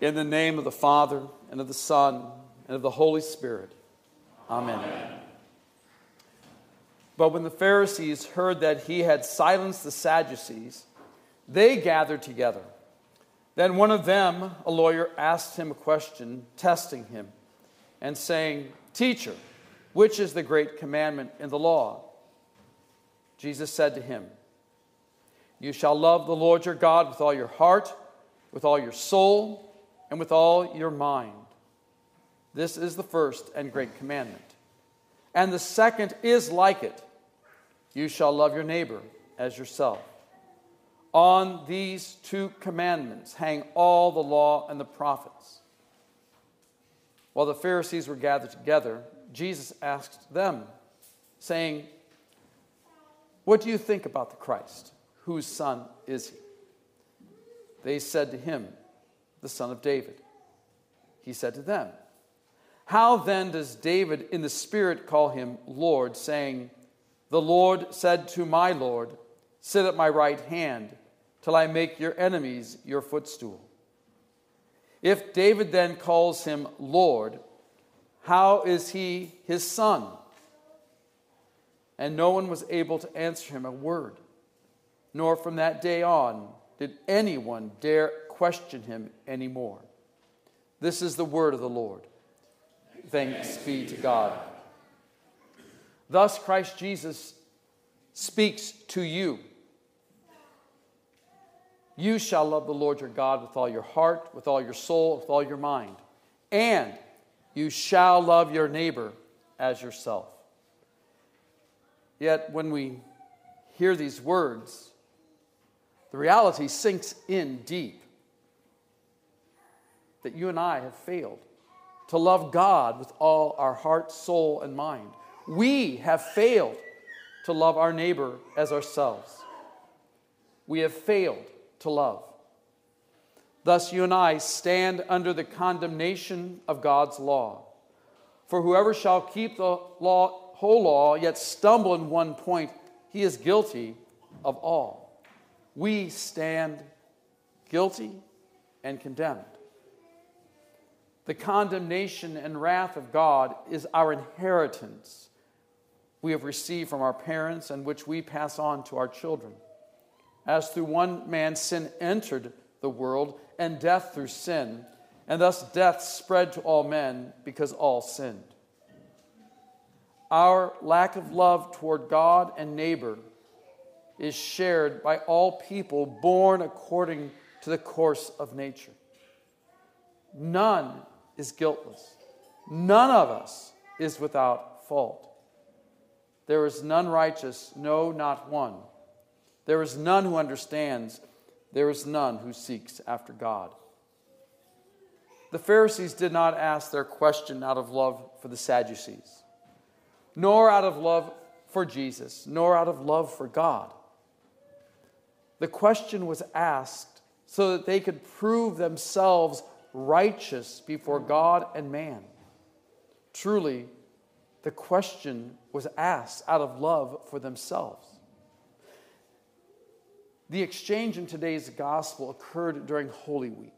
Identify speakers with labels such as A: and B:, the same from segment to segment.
A: In the name of the Father, and of the Son, and of the Holy Spirit. Amen. Amen. But when the Pharisees heard that he had silenced the Sadducees, they gathered together. Then one of them, a lawyer, asked him a question, testing him, and saying, Teacher, which is the great commandment in the law? Jesus said to him, You shall love the Lord your God with all your heart, with all your soul, and with all your mind. This is the first and great commandment. And the second is like it you shall love your neighbor as yourself. On these two commandments hang all the law and the prophets. While the Pharisees were gathered together, Jesus asked them, saying, What do you think about the Christ? Whose son is he? They said to him, the son of David. He said to them, How then does David in the Spirit call him Lord, saying, The Lord said to my Lord, Sit at my right hand till I make your enemies your footstool? If David then calls him Lord, how is he his son? And no one was able to answer him a word, nor from that day on did anyone dare question him anymore. This is the word of the Lord. Thanks be to God. Thus, Christ Jesus speaks to you. You shall love the Lord your God with all your heart, with all your soul, with all your mind. And you shall love your neighbor as yourself. Yet, when we hear these words, the reality sinks in deep that you and I have failed to love God with all our heart, soul, and mind. We have failed to love our neighbor as ourselves. We have failed to love. Thus, you and I stand under the condemnation of God's law. For whoever shall keep the law, whole law, yet stumble in one point, he is guilty of all. We stand guilty and condemned. The condemnation and wrath of God is our inheritance we have received from our parents and which we pass on to our children. As through one man sin entered the world, and death through sin, and thus death spread to all men because all sinned. Our lack of love toward God and neighbor is shared by all people born according to the course of nature. None is guiltless. None of us is without fault. There is none righteous, no, not one. There is none who understands. There is none who seeks after God. The Pharisees did not ask their question out of love for the Sadducees, nor out of love for Jesus, nor out of love for God. The question was asked so that they could prove themselves righteous before God and man. Truly, the question was asked out of love for themselves. The exchange in today's gospel occurred during Holy Week.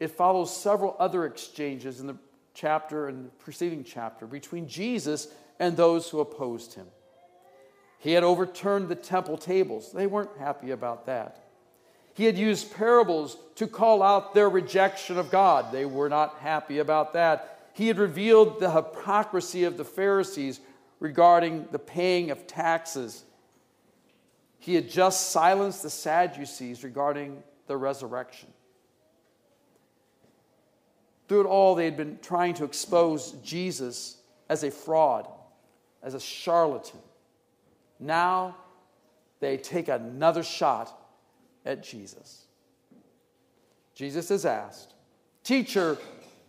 A: It follows several other exchanges in the chapter and the preceding chapter between Jesus and those who opposed him. He had overturned the temple tables. They weren't happy about that. He had used parables to call out their rejection of God. They were not happy about that. He had revealed the hypocrisy of the Pharisees regarding the paying of taxes. He had just silenced the Sadducees regarding the resurrection. Through it all, they had been trying to expose Jesus as a fraud, as a charlatan. Now they take another shot at Jesus. Jesus is asked, Teacher,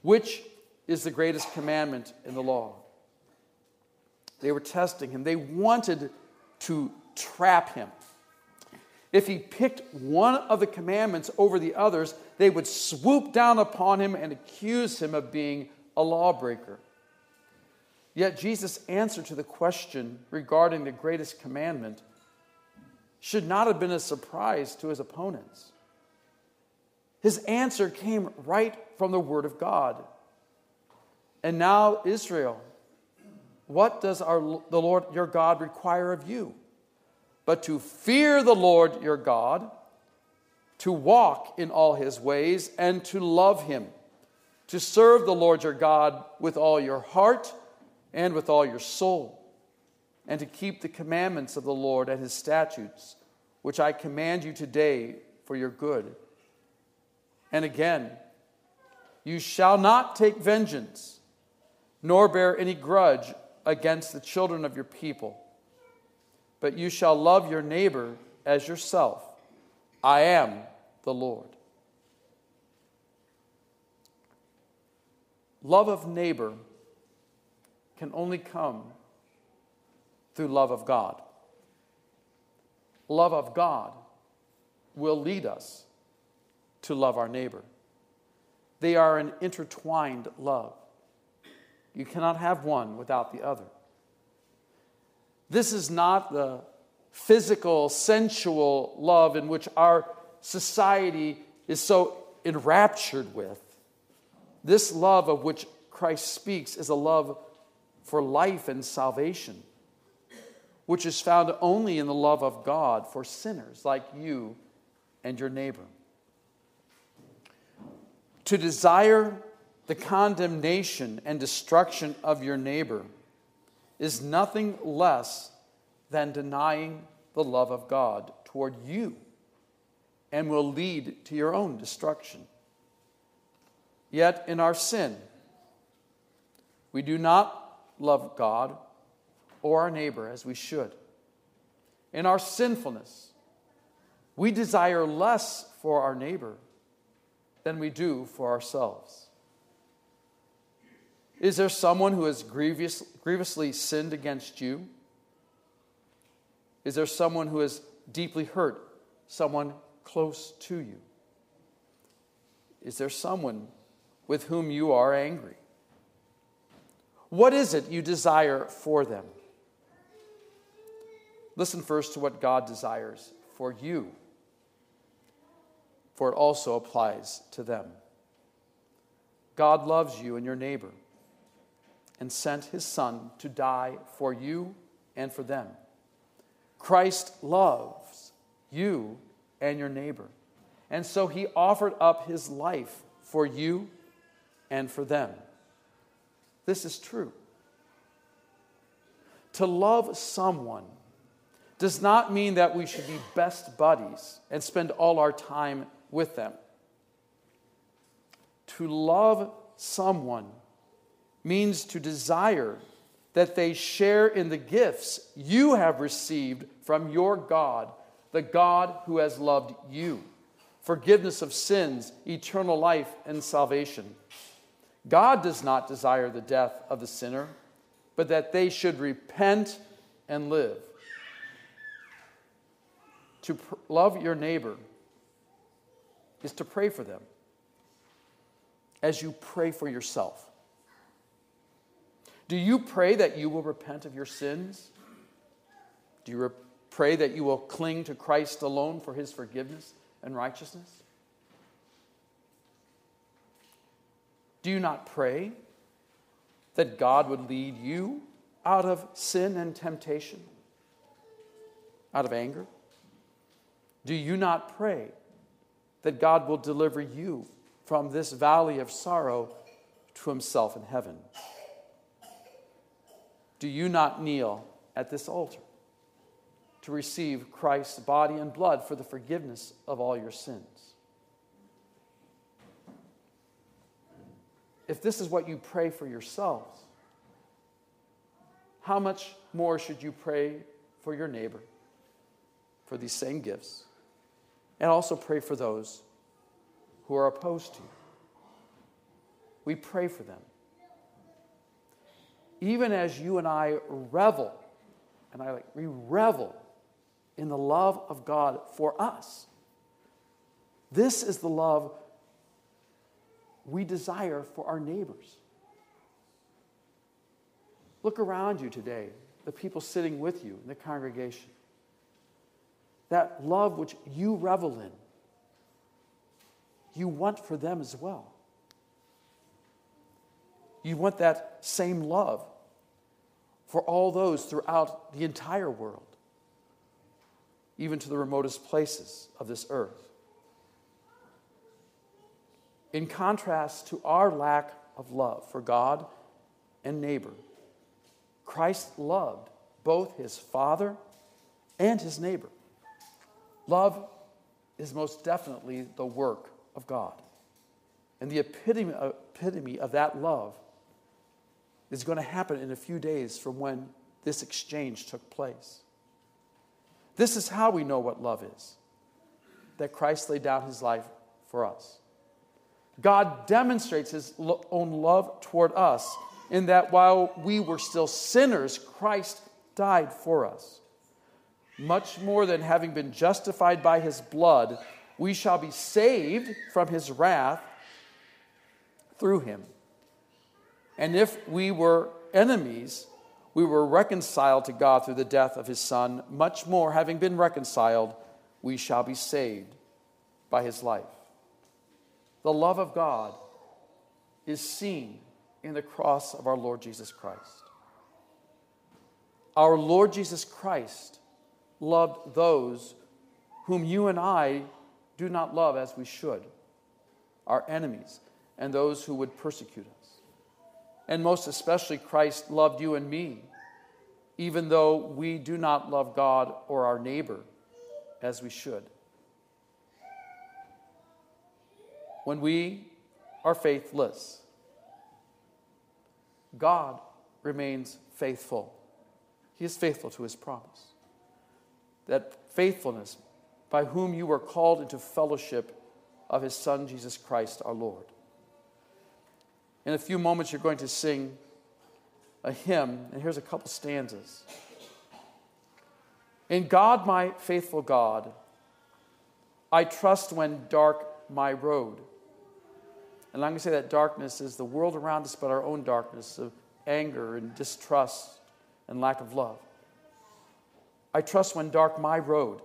A: which is the greatest commandment in the law? They were testing him, they wanted to trap him. If he picked one of the commandments over the others, they would swoop down upon him and accuse him of being a lawbreaker. Yet Jesus' answer to the question regarding the greatest commandment should not have been a surprise to his opponents. His answer came right from the Word of God. And now, Israel, what does our, the Lord your God require of you? But to fear the Lord your God, to walk in all his ways, and to love him, to serve the Lord your God with all your heart and with all your soul, and to keep the commandments of the Lord and his statutes, which I command you today for your good. And again, you shall not take vengeance, nor bear any grudge against the children of your people, but you shall love your neighbor as yourself. I am the Lord. Love of neighbor can only come through love of God. Love of God will lead us to love our neighbor. They are an intertwined love. You cannot have one without the other. This is not the physical, sensual love in which our society is so enraptured with. This love of which Christ speaks is a love for life and salvation, which is found only in the love of God for sinners like you and your neighbor. To desire the condemnation and destruction of your neighbor is nothing less than denying the love of God toward you and will lead to your own destruction. Yet in our sin, we do not love God or our neighbor as we should. In our sinfulness, we desire less for our neighbor than we do for ourselves. Is there someone who has grievous, grievously sinned against you? Is there someone who has deeply hurt someone close to you? Is there someone with whom you are angry? What is it you desire for them? Listen first to what God desires for you for it also applies to them. God loves you and your neighbor and sent his Son to die for you and for them. Christ loves you and your neighbor. And so he offered up his life for you and for them. This is true. To love someone does not mean that we should be best buddies and spend all our time with them. To love someone means to desire that they share in the gifts you have received from your God, the God who has loved you forgiveness of sins, eternal life, and salvation. God does not desire the death of the sinner, but that they should repent and live. To pr- love your neighbor is to pray for them as you pray for yourself. Do you pray that you will repent of your sins? Do you re- pray that you will cling to Christ alone for his forgiveness and righteousness? Do you not pray that God would lead you out of sin and temptation, out of anger? Do you not pray that God will deliver you from this valley of sorrow to himself in heaven. Do you not kneel at this altar to receive Christ's body and blood for the forgiveness of all your sins? If this is what you pray for yourselves, how much more should you pray for your neighbor for these same gifts? And also pray for those who are opposed to you. We pray for them. Even as you and I revel, and I like, we revel in the love of God for us. This is the love we desire for our neighbors. Look around you today, the people sitting with you in the congregation that love which you revel in. you want for them as well. You want that same love for all those throughout the entire world, even to the remotest places of this earth. In contrast to our lack of love for God and neighbor, Christ loved both his Father and his neighbor. Love is most definitely the work of God. And the epitome, epitome of that love is going to happen in a few days from when this exchange took place. This is how we know what love is that Christ laid down his life for us. God demonstrates his own love toward us in that while we were still sinners, Christ died for us. Much more than having been justified by his blood, we shall be saved from his wrath through him. And if we were enemies, we were reconciled to God through the death of his Son. Much more, having been reconciled, we shall be saved by his life. The love of God is seen in the cross of our Lord Jesus Christ. Our Lord Jesus Christ loved those whom you and I do not love as we should, our enemies, and those who would persecute us. And most especially, Christ loved you and me, even though we do not love God or our neighbor as we should. When we are faithless, God remains faithful. He is faithful to his promise. That faithfulness by whom you were called into fellowship of his Son, Jesus Christ our Lord. In a few moments, you're going to sing a hymn, and here's a couple stanzas. In God, my faithful God, I trust when dark my road. And I'm going to say that darkness is the world around us, but our own darkness of anger and distrust and lack of love. I trust when dark my road.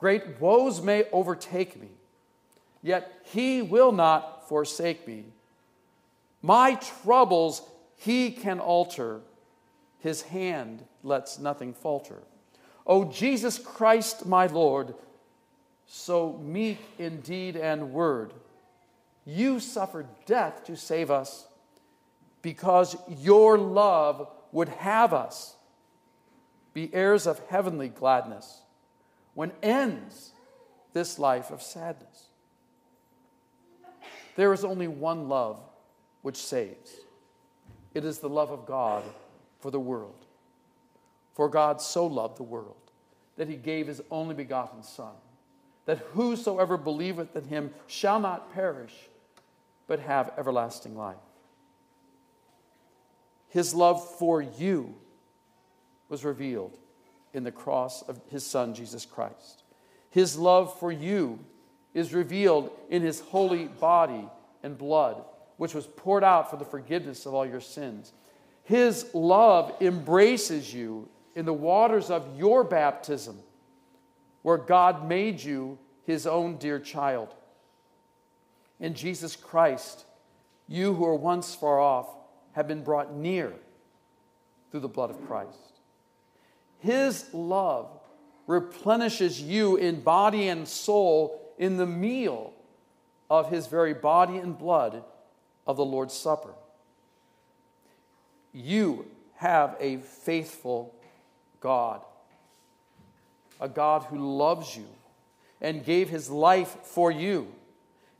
A: Great woes may overtake me, yet he will not forsake me. My troubles he can alter, his hand lets nothing falter. O Jesus Christ, my Lord, so meek in deed and word, you suffered death to save us because your love would have us be heirs of heavenly gladness when ends this life of sadness. There is only one love which saves. It is the love of God for the world. For God so loved the world that he gave his only begotten Son, that whosoever believeth in him shall not perish, but have everlasting life. His love for you was revealed in the cross of his Son, Jesus Christ. His love for you is revealed in his holy body and blood which was poured out for the forgiveness of all your sins. His love embraces you in the waters of your baptism, where God made you his own dear child. In Jesus Christ, you who were once far off have been brought near through the blood of Christ. His love replenishes you in body and soul in the meal of his very body and blood of the Lord's Supper. You have a faithful God, a God who loves you and gave his life for you.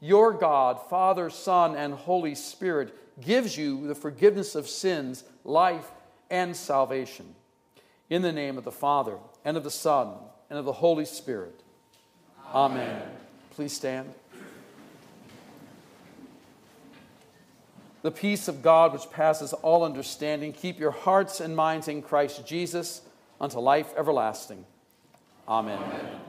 A: Your God, Father, Son, and Holy Spirit, gives you the forgiveness of sins, life, and salvation. In the name of the Father, and of the Son, and of the Holy Spirit. Amen. Amen. Please stand. The peace of God, which passes all understanding, keep your hearts and minds in Christ Jesus unto life everlasting. Amen. Amen.